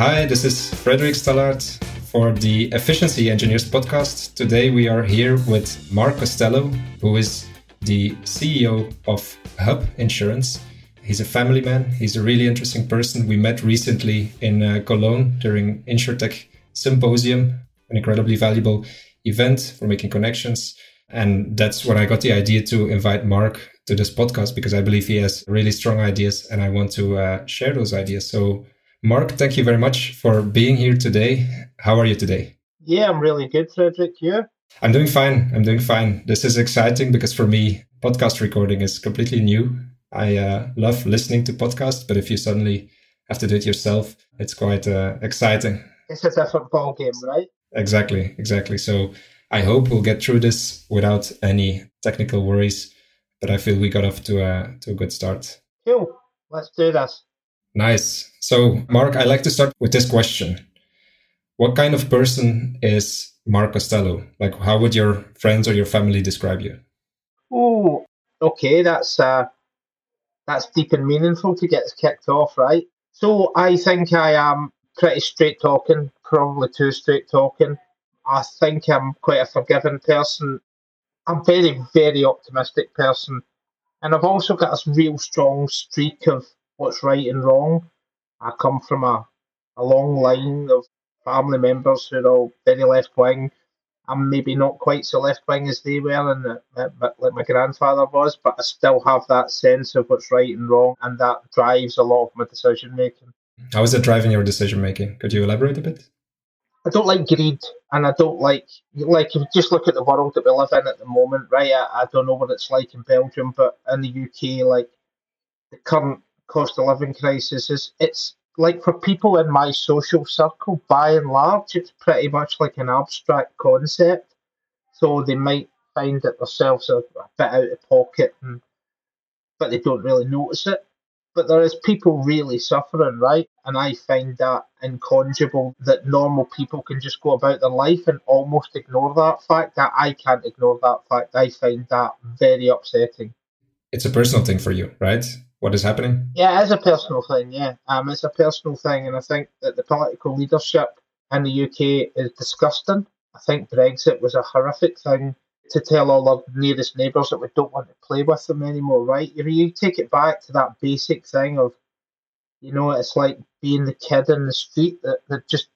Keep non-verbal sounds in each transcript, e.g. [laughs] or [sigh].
Hi, this is Frederick Stallard for the Efficiency Engineers podcast. Today we are here with Mark Costello, who is the CEO of Hubb Insurance. He's a family man. He's a really interesting person. We met recently in uh, Cologne during InsurTech Symposium, an incredibly valuable event for making connections. And that's when I got the idea to invite Mark to this podcast because I believe he has really strong ideas and I want to uh, share those ideas. So, Mark, thank you very much for being here today. How are you today? Yeah, I'm really good, Frederick. You? I'm doing fine. I'm doing fine. This is exciting because for me, podcast recording is completely new. I uh, love listening to podcasts, but if you suddenly have to do it yourself, it's quite uh, exciting. It's a different ball game, right? Exactly, exactly. So I hope we'll get through this without any technical worries. But I feel we got off to a to a good start. Cool. Let's do this. Nice. So, Mark, I like to start with this question: What kind of person is Mark Costello? Like, how would your friends or your family describe you? Oh, okay. That's uh, that's deep and meaningful to get kicked off, right? So, I think I am pretty straight talking, probably too straight talking. I think I'm quite a forgiving person. I'm very, very optimistic person. And I've also got this real strong streak of what's right and wrong. I come from a, a long line of family members who are all very left wing. I'm maybe not quite so left wing as they were, and like my grandfather was, but I still have that sense of what's right and wrong, and that drives a lot of my decision making. How is it driving your decision making? Could you elaborate a bit? I don't like greed, and I don't like like if you just look at the world that we live in at the moment, right? I, I don't know what it's like in Belgium, but in the UK, like the current cost of living crisis is it's like for people in my social circle, by and large, it's pretty much like an abstract concept. So they might find that themselves a, a bit out of pocket, and, but they don't really notice it but there is people really suffering, right? And I find that inconceivable that normal people can just go about their life and almost ignore that fact. That I can't ignore that fact. I find that very upsetting. It's a personal thing for you, right? What is happening? Yeah, it is a personal thing. Yeah, um, it's a personal thing, and I think that the political leadership in the UK is disgusting. I think Brexit was a horrific thing to tell all our nearest neighbours that we don't want to play with them anymore, right? You know, you take it back to that basic thing of, you know, it's like being the kid in the street that, that just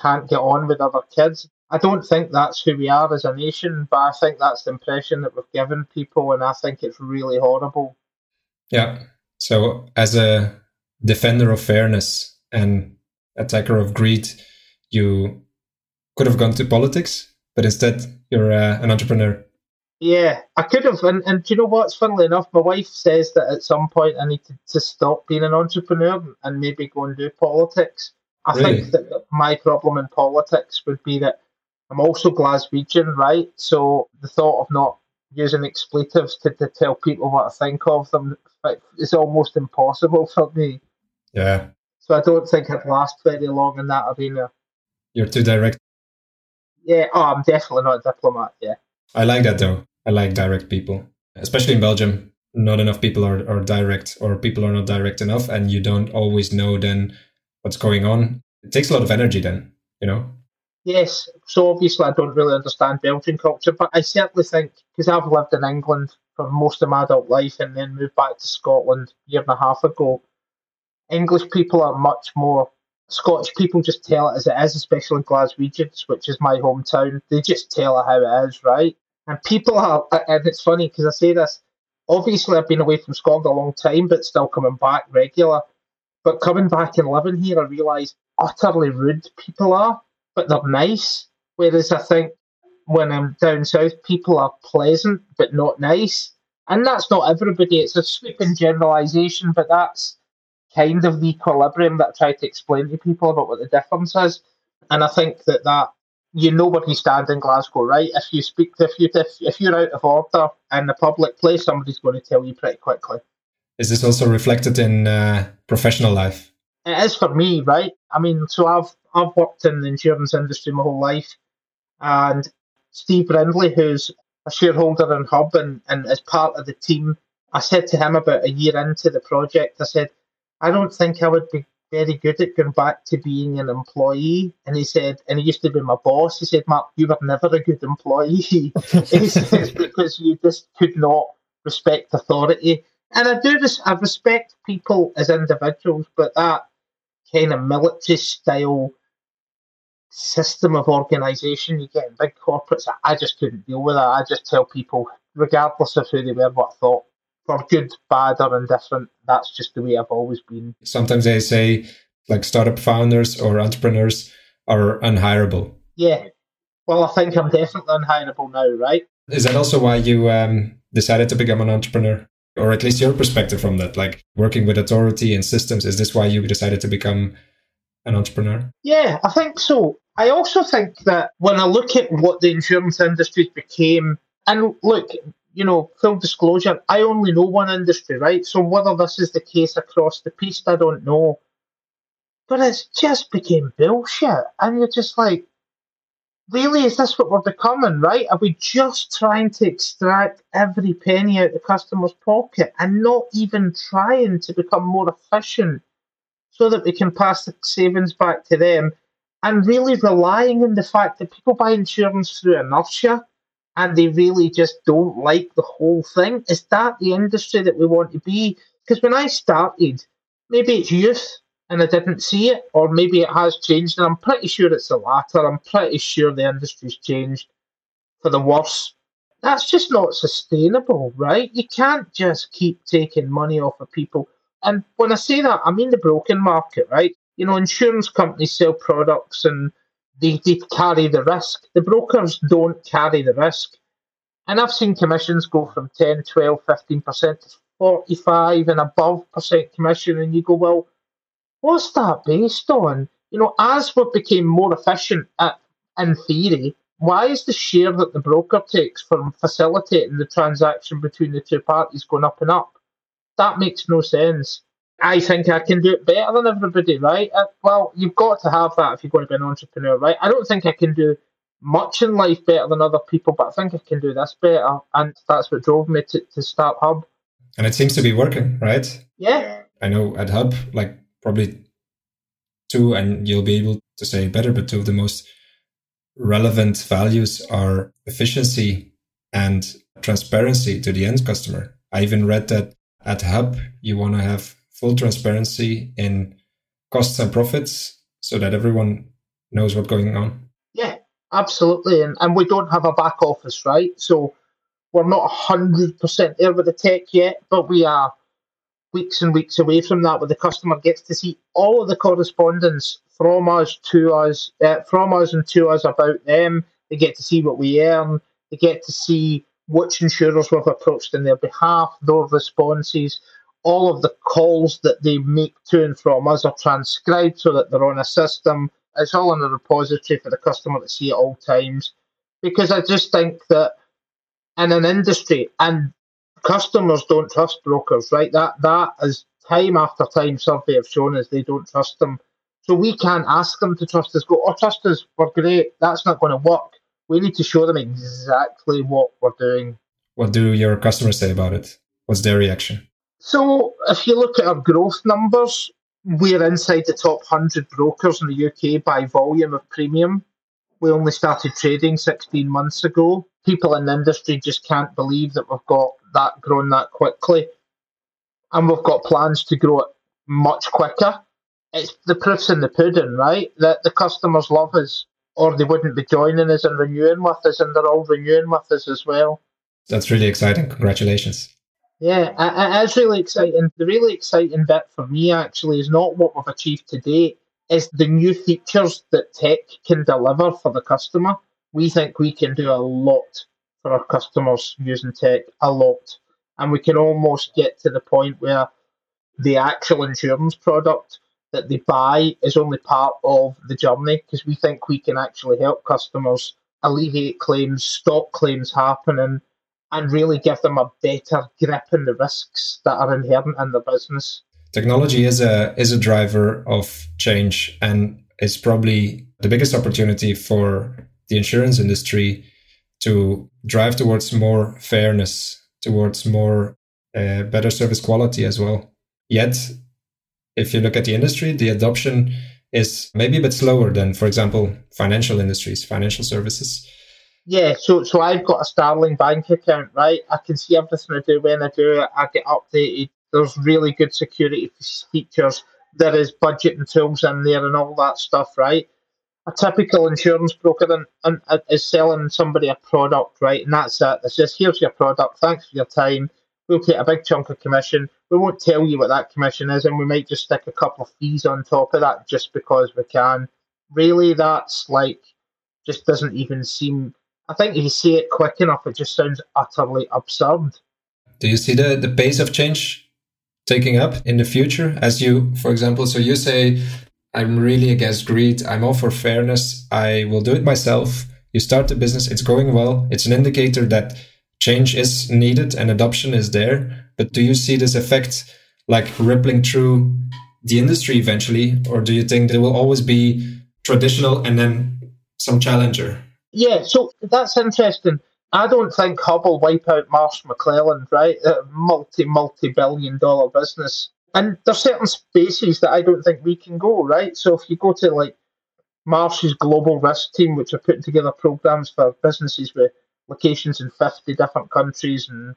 can't get on with other kids. I don't think that's who we are as a nation, but I think that's the impression that we've given people, and I think it's really horrible. Yeah. So, as a defender of fairness and attacker of greed, you could have gone to politics, but instead you're uh, an entrepreneur. Yeah, I could have. And, and do you know what's funnily enough? My wife says that at some point I need to, to stop being an entrepreneur and maybe go and do politics. I really? think that my problem in politics would be that I'm also Glaswegian, right? So the thought of not using expletives to, to tell people what I think of them. It's almost impossible for me. Yeah. So I don't think I'd last very long in that arena. You're too direct. Yeah, oh, I'm definitely not a diplomat. Yeah. I like that though. I like direct people, especially in Belgium. Not enough people are, are direct, or people are not direct enough, and you don't always know then what's going on. It takes a lot of energy then, you know? Yes. So obviously, I don't really understand Belgian culture, but I certainly think because I've lived in England for most of my adult life and then moved back to Scotland a year and a half ago, English people are much more Scottish people just tell it as it is, especially Glaswegians, which is my hometown. They just tell it how it is, right? And people are, and it's funny because I say this. Obviously, I've been away from Scotland a long time, but still coming back regular. But coming back and living here, I realise utterly rude people are, but they're nice. Whereas I think when I'm down south, people are pleasant but not nice. And that's not everybody. It's a sweeping generalisation, but that's kind of the equilibrium that I try to explain to people about what the difference is. And I think that that you know where you stand in Glasgow, right? If you speak, if you if, if you're out of order in the public place, somebody's going to tell you pretty quickly. Is this also reflected in uh, professional life? It is for me, right? I mean, so I've I've worked in the insurance industry my whole life, and Steve Brindley, who's a shareholder in Hubb and, and as part of the team, I said to him about a year into the project, I said, I don't think I would be very good at going back to being an employee. And he said, and he used to be my boss. He said, Mark, you were never a good employee. [laughs] he says, because you just could not respect authority. And I do this, I respect people as individuals, but that kind of military style system of organisation you get in big corporates, I just couldn't deal with that. I just tell people, regardless of who they were, what thought, for good, bad, or indifferent, that's just the way I've always been. Sometimes they say, like, startup founders or entrepreneurs are unhireable. Yeah. Well, I think I'm definitely unhireable now, right? Is that also why you um, decided to become an entrepreneur? Or at least your perspective from that, like working with authority and systems, is this why you decided to become an entrepreneur? Yeah, I think so. I also think that when I look at what the insurance industry became, and look, you know, full disclosure, I only know one industry, right? So whether this is the case across the piece, I don't know. But it's just became bullshit. And you're just like, really, is this what we're becoming, right? Are we just trying to extract every penny out the customer's pocket and not even trying to become more efficient so that we can pass the savings back to them and really relying on the fact that people buy insurance through inertia and they really just don't like the whole thing? Is that the industry that we want to be? Because when I started, maybe it's youth and I didn't see it, or maybe it has changed, and I'm pretty sure it's the latter. I'm pretty sure the industry's changed for the worse. That's just not sustainable, right? You can't just keep taking money off of people and when I say that, I mean the broken market, right? You know, insurance companies sell products and they, they carry the risk. The brokers don't carry the risk. And I've seen commissions go from 10, 12, 15% to 45 and above percent commission. And you go, well, what's that based on? You know, as we became more efficient at, in theory, why is the share that the broker takes from facilitating the transaction between the two parties going up and up? That makes no sense. I think I can do it better than everybody, right? Uh, well, you've got to have that if you're going to be an entrepreneur, right? I don't think I can do much in life better than other people, but I think I can do this better. And that's what drove me to, to start Hubb. And it seems to be working, right? Yeah. I know at Hubb, like probably two, and you'll be able to say better, but two of the most relevant values are efficiency and transparency to the end customer. I even read that at Hubb, you want to have full transparency in costs and profits so that everyone knows what's going on. Yeah, absolutely. And, and we don't have a back office, right? So we're not 100% there with the tech yet, but we are weeks and weeks away from that where the customer gets to see all of the correspondence from us to us, uh, from us and to us about them. They get to see what we earn. They get to see which insurers we've approached in their behalf, their responses, all of the calls that they make to and from us are transcribed so that they're on a system. It's all in a repository for the customer to see at all times. Because I just think that in an industry, and customers don't trust brokers, right? That that is time after time survey have shown us they don't trust them. So we can't ask them to trust us. Go, oh, trust us, we're great. That's not going to work we need to show them exactly what we're doing. What do your customers say about it? What's their reaction? So, if you look at our growth numbers, we're inside the top 100 brokers in the UK by volume of premium. We only started trading 16 months ago. People in the industry just can't believe that we've got that grown that quickly. And we've got plans to grow it much quicker. It's the proof's in the pudding, right? That the customers love us or they wouldn't be joining us and renewing with us, and they're all renewing with us as well. That's really exciting. Congratulations. Yeah, it is really exciting. The really exciting bit for me actually is not what we've achieved to date, is the new features that tech can deliver for the customer. We think we can do a lot for our customers using tech, a lot. And we can almost get to the point where the actual insurance product that they buy is only part of the journey because we think we can actually help customers alleviate claims, stop claims happening, and really give them a better grip on the risks that are inherent in the business. Technology is a is a driver of change and is probably the biggest opportunity for the insurance industry to drive towards more fairness, towards more uh, better service quality as well. Yet if you look at the industry, the adoption is maybe a bit slower than, for example, financial industries, financial services. Yeah, so so I've got a Starling bank account, right? I can see everything I do when I do it. I get updated. There's really good security features. There is budgeting tools in there and all that stuff, right? A typical insurance broker and, and, and is selling somebody a product, right? And that's it. It's just here's your product. Thanks for your time. We'll take a big chunk of commission. We won't tell you what that commission is, and we might just stick a couple of fees on top of that just because we can. Really, that's like just doesn't even seem I think if you see it quick enough, it just sounds utterly absurd. Do you see the, the pace of change taking up in the future? As you, for example, so you say, I'm really against greed. I'm all for fairness. I will do it myself. You start the business. It's going well. It's an indicator that change is needed and adoption is there. But do you see this effect like rippling through the industry eventually? Or do you think there will always be traditional and then some challenger? Yeah, so that's interesting. I don't think Hubb'll wipe out Marsh McLennan, right? A multi, multi billion dollar business. And there's certain spaces that I don't think we can go, right? So if you go to like Marsh's global risk team, which are putting together programs for businesses with locations in 50 different countries and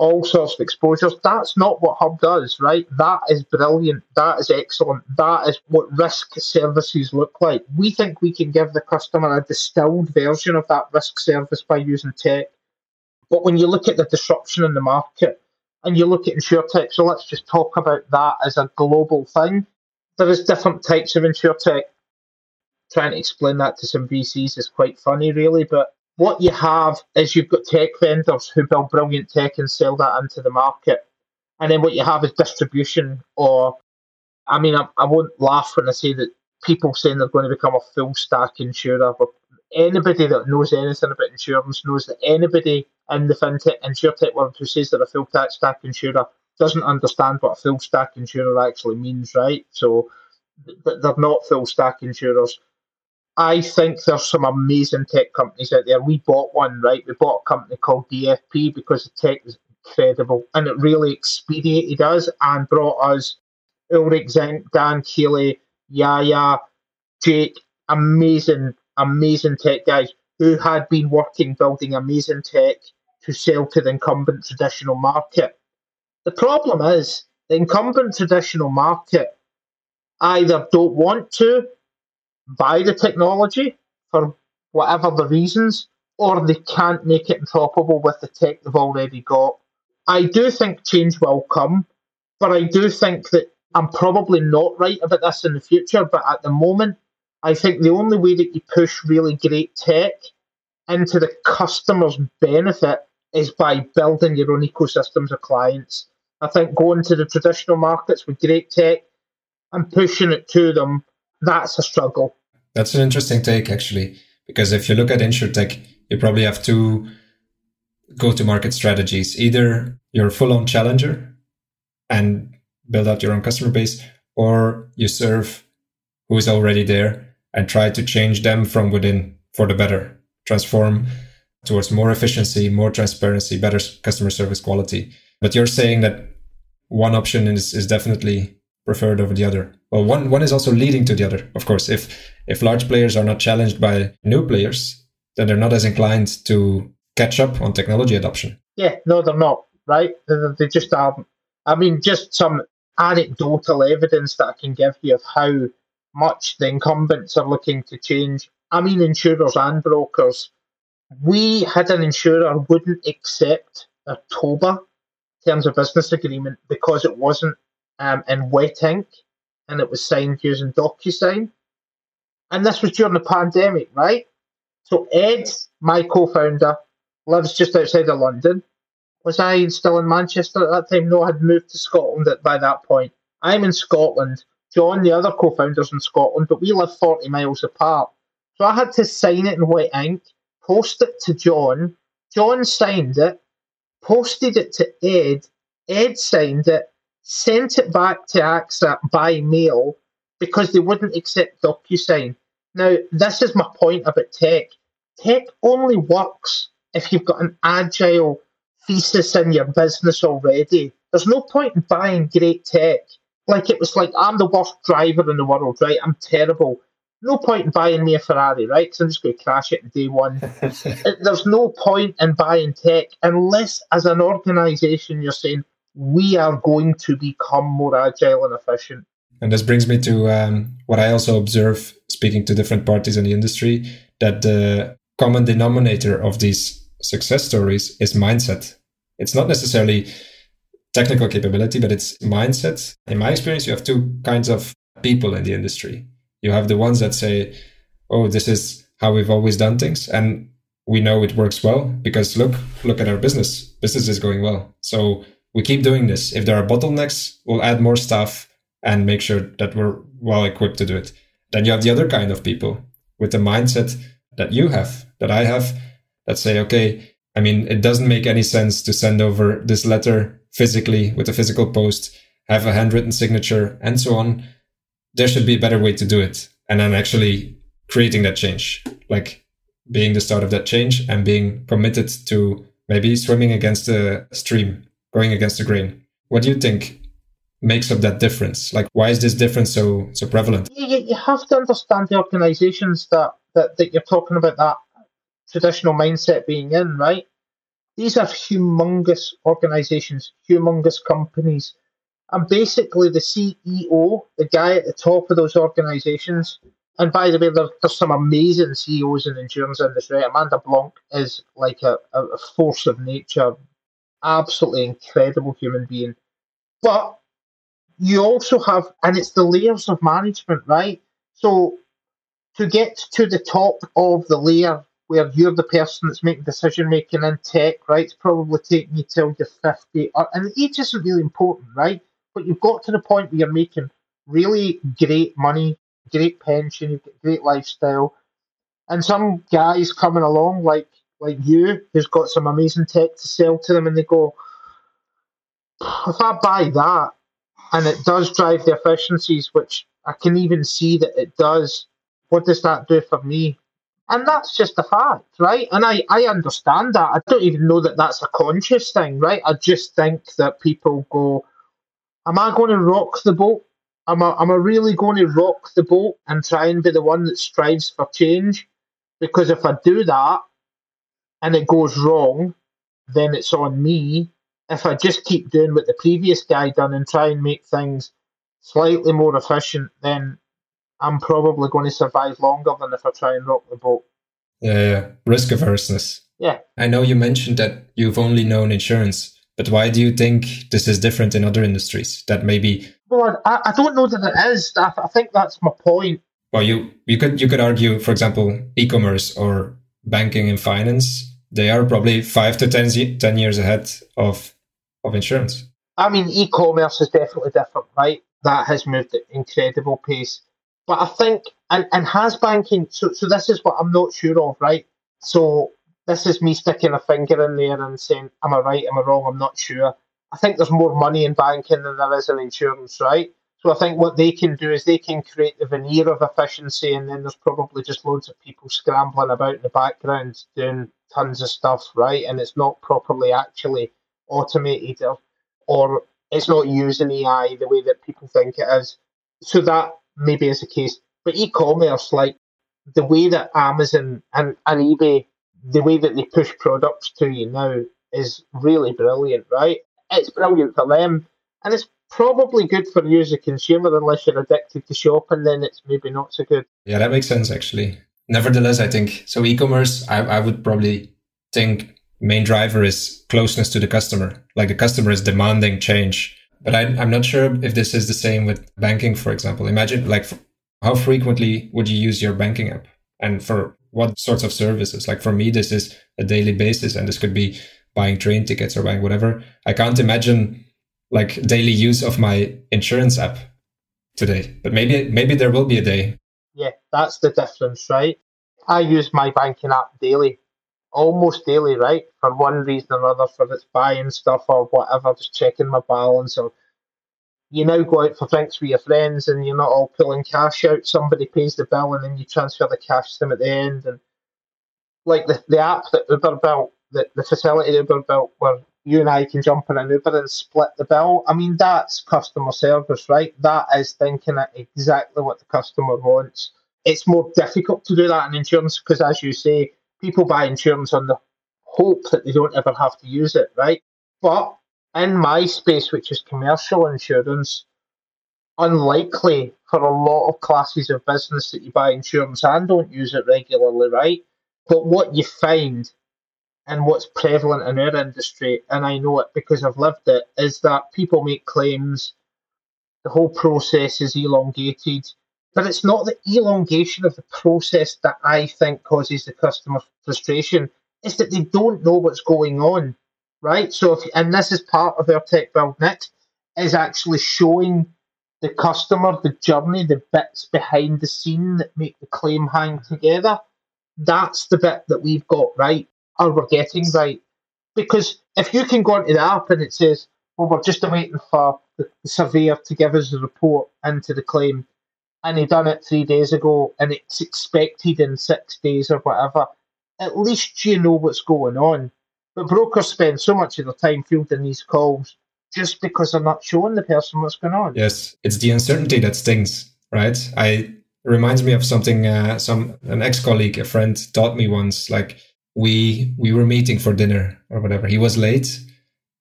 all sorts of exposures. That's not what Hubb does, right? That is brilliant. That is excellent. That is what risk services look like. We think we can give the customer a distilled version of that risk service by using tech. But when you look at the disruption in the market and you look at insurtech, so let's just talk about that as a global thing. There is different types of insurtech. Trying to explain that to some VCs is quite funny, really, but what you have is you've got tech vendors who build brilliant tech and sell that into the market. And then what you have is distribution, or I mean, I, I won't laugh when I say that people saying they're going to become a full stack insurer. But anybody that knows anything about insurance knows that anybody in the fintech insurtech world who says they're a full stack insurer doesn't understand what a full stack insurer actually means, right? So they're not full stack insurers. I think there's some amazing tech companies out there. We bought one, right? We bought a company called DFP because the tech was incredible and it really expedited us and brought us Ulrich Zink, Dan Keeley, Yaya, Jake, amazing, amazing tech guys who had been working building amazing tech to sell to the incumbent traditional market. The problem is the incumbent traditional market either don't want to buy the technology for whatever the reasons, or they can't make it interoperable with the tech they've already got. I do think change will come, but I do think that I'm probably not right about this in the future. But at the moment, I think the only way that you push really great tech into the customer's benefit is by building your own ecosystems of clients. I think going to the traditional markets with great tech and pushing it to them, that's a struggle. That's an interesting take, actually, because if you look at insurtech, you probably have two go-to-market strategies. Either you're a full-on challenger and build out your own customer base, or you serve who is already there and try to change them from within for the better, transform towards more efficiency, more transparency, better customer service quality. But you're saying that one option is, is definitely preferred over the other. Well, one one is also leading to the other. Of course, if if large players are not challenged by new players, then they're not as inclined to catch up on technology adoption. Yeah, no, they're not. Right? They, just aren't. I mean, just some anecdotal evidence that I can give you of how much the incumbents are looking to change. I mean, insurers and brokers. We had an insurer wouldn't accept a TOBA terms of business agreement because it wasn't um, in wet ink, and it was signed using DocuSign. And this was during the pandemic, right? So Ed, my co-founder, lives just outside of London. Was I still in Manchester at that time? No, I had moved to Scotland by that point. I'm in Scotland. John, the other co-founder's in Scotland, but we live 40 miles apart. So I had to sign it in wet ink, post it to John. John signed it, posted it to Ed. Ed signed it, sent it back to AXA by mail because they wouldn't accept DocuSign. Now, this is my point about tech. Tech only works if you've got an agile thesis in your business already. There's no point in buying great tech Like it was like I'm the worst driver in the world, right? I'm terrible. No point in buying me a Ferrari, right? Because I'm just going to crash it in day one. [laughs] There's no point in buying tech unless, as an organisation, you're saying we are going to become more agile and efficient. And this brings me to um, what I also observe speaking to different parties in the industry that the common denominator of these success stories is mindset. It's not necessarily technical capability, but it's mindset. In my experience, you have two kinds of people in the industry. You have the ones that say, Oh, this is how we've always done things. And we know it works well because look, look at our business. Business is going well. So we keep doing this. If there are bottlenecks, we'll add more staff and make sure that we're well equipped to do it. Then you have the other kind of people with the mindset that you have, that I have, that say, okay, I mean, it doesn't make any sense to send over this letter physically with a physical post, have a handwritten signature, and so on. There should be a better way to do it. And then actually creating that change, like being the start of that change and being committed to maybe swimming against the stream, going against the grain. What do you think makes up that difference? Like, why is this difference so so prevalent? You, you have to understand the organisations that, that that you're talking about that traditional mindset being in, right? These are humongous organisations, humongous companies, and basically the CEO, the guy at the top of those organisations. And by the way, there, there's some amazing CEOs in the insurance industry. Amanda Blanc is like a, a force of nature, absolutely incredible human being. But you also have, and it's the layers of management, right? So to get to the top of the layer where you're the person that's making decision making in tech, right? It's probably taking you till you're 50, or, and age isn't really important, right? But you've got to the point where you're making really great money, great pension, you've got great lifestyle, and some guys coming along like like you, who's got some amazing tech to sell to them, and they go, if I buy that, and it does drive the efficiencies, which I can even see that it does. What does that do for me? And that's just a fact, right? And I, I understand that. I don't even know that that's a conscious thing, right? I just think that people go, Am I going to rock the boat? Am I, am I really going to rock the boat and try and be the one that strives for change? Because if I do that and it goes wrong, then it's on me if I just keep doing what the previous guy done and try and make things slightly more efficient, then I'm probably going to survive longer than if I try and rock the boat. Yeah, yeah. risk averseness. Yeah. I know you mentioned that you've only known insurance, but why do you think this is different in other industries? That maybe. Well, I, I don't know that it is. I, I think that's my point. Well, you you could you could argue, for example, e-commerce or banking and finance. They are probably five to 10, 10 years ahead of of insurance? I mean, e-commerce is definitely different, right? That has moved at incredible pace. But I think, and, and has banking, so, so this is what I'm not sure of, right? So this is me sticking a finger in there and saying, am I right, am I wrong, I'm not sure. I think there's more money in banking than there is in insurance, right? So I think what they can do is they can create the veneer of efficiency, and then there's probably just loads of people scrambling about in the background doing tons of stuff, right? And it's not properly actually automated or, or it's not using AI the way that people think it is. So that maybe is the case. But e-commerce, like the way that Amazon and, and eBay, the way that they push products to you now is really brilliant, right? It's brilliant for them. And it's probably good for you as a consumer unless you're addicted to shopping, then it's maybe not so good. Yeah, that makes sense actually. Nevertheless, I think so e-commerce, I, I would probably think main driver is closeness to the customer. Like the customer is demanding change. But I, am not sure if this is the same with banking, for example. Imagine like how frequently would you use your banking app and for what sorts of services? Like for me, this is a daily basis and this could be buying train tickets or buying whatever. I can't imagine like daily use of my insurance app today, but maybe, maybe there will be a day. Yeah, that's the difference, right? I use my banking app daily almost daily, right? For one reason or another, for it's buying stuff or whatever, just checking my balance or you now go out for drinks with your friends and you're not all pulling cash out. Somebody pays the bill and then you transfer the cash to them at the end. And like the, the app that Uber built, the, the facility that Uber built where you and I can jump in an Uber and split the bill. I mean, that's customer service, right? That is thinking at exactly what the customer wants. It's more difficult to do that in insurance because, as you say, people buy insurance on the hope that they don't ever have to use it, right? But in my space, which is commercial insurance, unlikely for a lot of classes of business that you buy insurance and don't use it regularly, right? But what you find and what's prevalent in our industry, and I know it because I've lived it, is that people make claims, the whole process is elongated. But it's not the elongation of the process that I think causes the customer frustration. It's that they don't know what's going on, right? So, if, and this is part of our tech build next, is actually showing the customer the journey, the bits behind the scene that make the claim hang together. That's the bit that we've got right or we're getting right. Because if you can go into the app and it says, well, we're just waiting for the, surveyor to give us a report into the claim, and he done it three days ago, and it's expected in six days or whatever, at least you know what's going on. But brokers spend so much of their time fielding these calls just because they're not showing the person what's going on. Yes, it's the uncertainty that stings, right? I reminds me of something uh, some an ex colleague, a friend, taught me once. Like we we were meeting for dinner or whatever. He was late,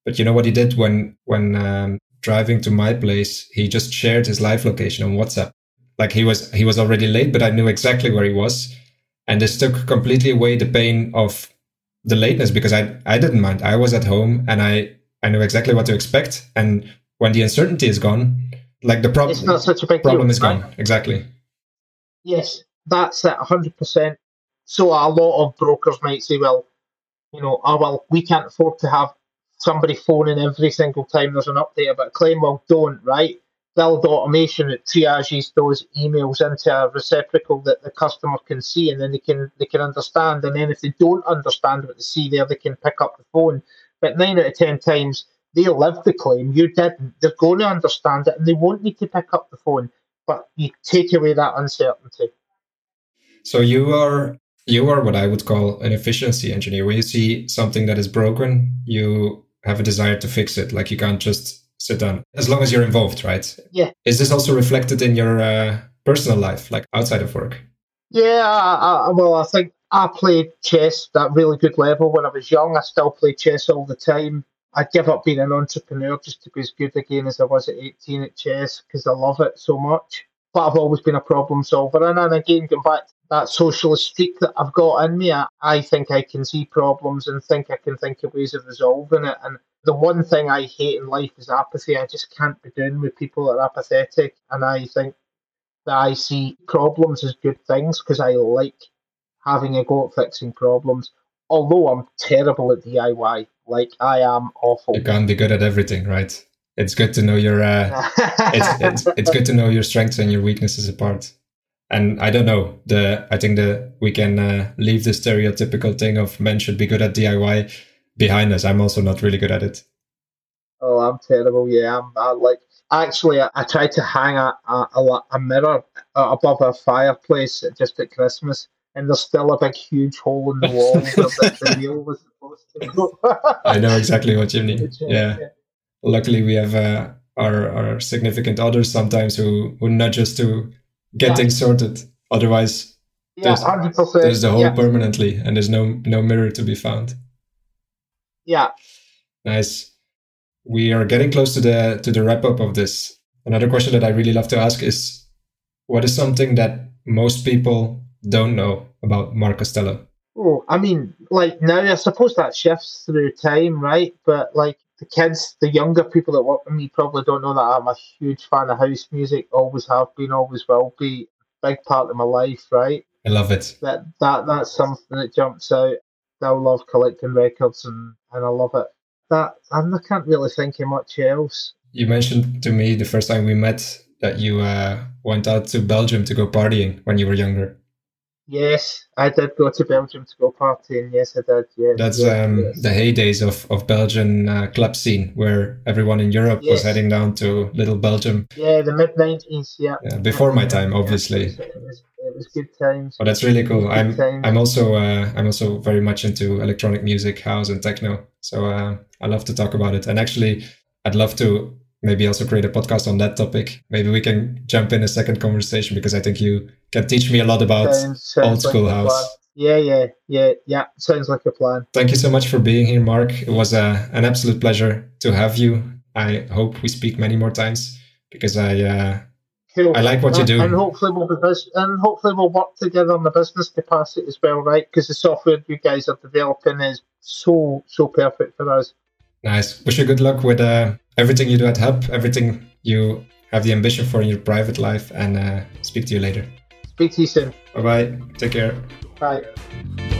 but you know what he did when when um, driving to my place? He just shared his live location on WhatsApp. Like he was he was already late, but I knew exactly where he was, and this took completely away the pain of the lateness because I I didn't mind. I was at home and I I knew exactly what to expect. And when the uncertainty is gone, like the problem, it's not such a big problem deal, is gone. Exactly. Yes, that's it, hundred percent. So a lot of brokers might say, well, you know, oh well, we can't afford to have somebody phoning every single time there's an update about a claim. Well, don't, right? Build automation that triages those emails into a receptacle that the customer can see, and then they can they can understand. And then if they don't understand what they see there, they can pick up the phone. But nine out of ten times they live the claim. You didn't. They're going to understand it, and they won't need to pick up the phone. But you take away that uncertainty. So you are you are what I would call an efficiency engineer. When you see something that is broken, you have a desire to fix it. Like you can't just sit down as long as you're involved, right? Yeah. Is this also reflected in your uh, personal life, like outside of work? Yeah. I, I, well, I think I played chess at really good level when I was young. I still play chess all the time. I give up being an entrepreneur just to be as good again as I was at 18 at chess because I love it so much. But I've always been a problem solver. And then again, going back to that socialist streak that I've got in me, I, I think I can see problems and think I can think of ways of resolving it. And the one thing I hate in life is apathy. I just can't be doing with people that are apathetic. And I think that I see problems as good things because I like having a go at fixing problems. Although I'm terrible at DIY, like I am awful. You can't be good at everything, right? It's good to know your uh, [laughs] it's, it's it's good to know your strengths and your weaknesses apart and I don't know the I think the we can uh, leave the stereotypical thing of men should be good at DIY behind us. I'm also not really good at it. Oh, I'm terrible. Yeah, I'm I, like actually I, I tried to hang a, a, a mirror above a fireplace just at Christmas, and there's still a big huge hole in the wall [laughs] where the, wheel was supposed to go. I know exactly what you mean. [laughs] Yeah. yeah. Luckily, we have uh, our our significant others sometimes who who nudge us to get yeah. things sorted. Otherwise, yeah, there's, there's the hole permanently, and there's no no mirror to be found. Yeah. Nice. We are getting close to the to the wrap up of this. Another question that I really love to ask is, what is something that most people don't know about Mark Costello? Oh, I mean, like now, I suppose that shifts through time, right? But like the kids, the younger people that work with me probably don't know that I'm a huge fan of house music. Always have been, always will be. Big part of my life, right? I love it. That that that's something that jumps out. I love collecting records and, and I love it. That and I can't really think of much else. You mentioned to me the first time we met that you uh, went out to Belgium to go partying when you were younger. Yes, I did go to Belgium to go partying. Yes, I did. Yes, that's yes, um, yes. the heydays of of Belgian uh, club scene, where everyone in Europe yes. was heading down to little Belgium. Yeah, the mid nineties. Yeah. yeah. Before my time, obviously. Yeah, it, was, it, was good times. Oh, that's really cool. I'm times. I'm also uh, I'm also very much into electronic music, house, and techno. So uh, I love to talk about it. And actually, I'd love to maybe also create a podcast on that topic. Maybe we can jump in a second conversation because I think you can teach me a lot about sounds, sounds old school like house. Yeah, yeah, yeah, yeah. Sounds like a plan. Thank you so much for being here, Mark. It was uh, an absolute pleasure to have you. I hope we speak many more times because I uh, cool. I like what and, you do. And hopefully we'll be bus- and hopefully we'll work together on the business capacity as well, right? Because the software you guys are developing is so so perfect for us. Nice. Wish you good luck with uh, everything you do at Hubb, everything you have the ambition for in your private life, and uh, speak to you later. Speak to you soon. Bye bye. Take care. Bye.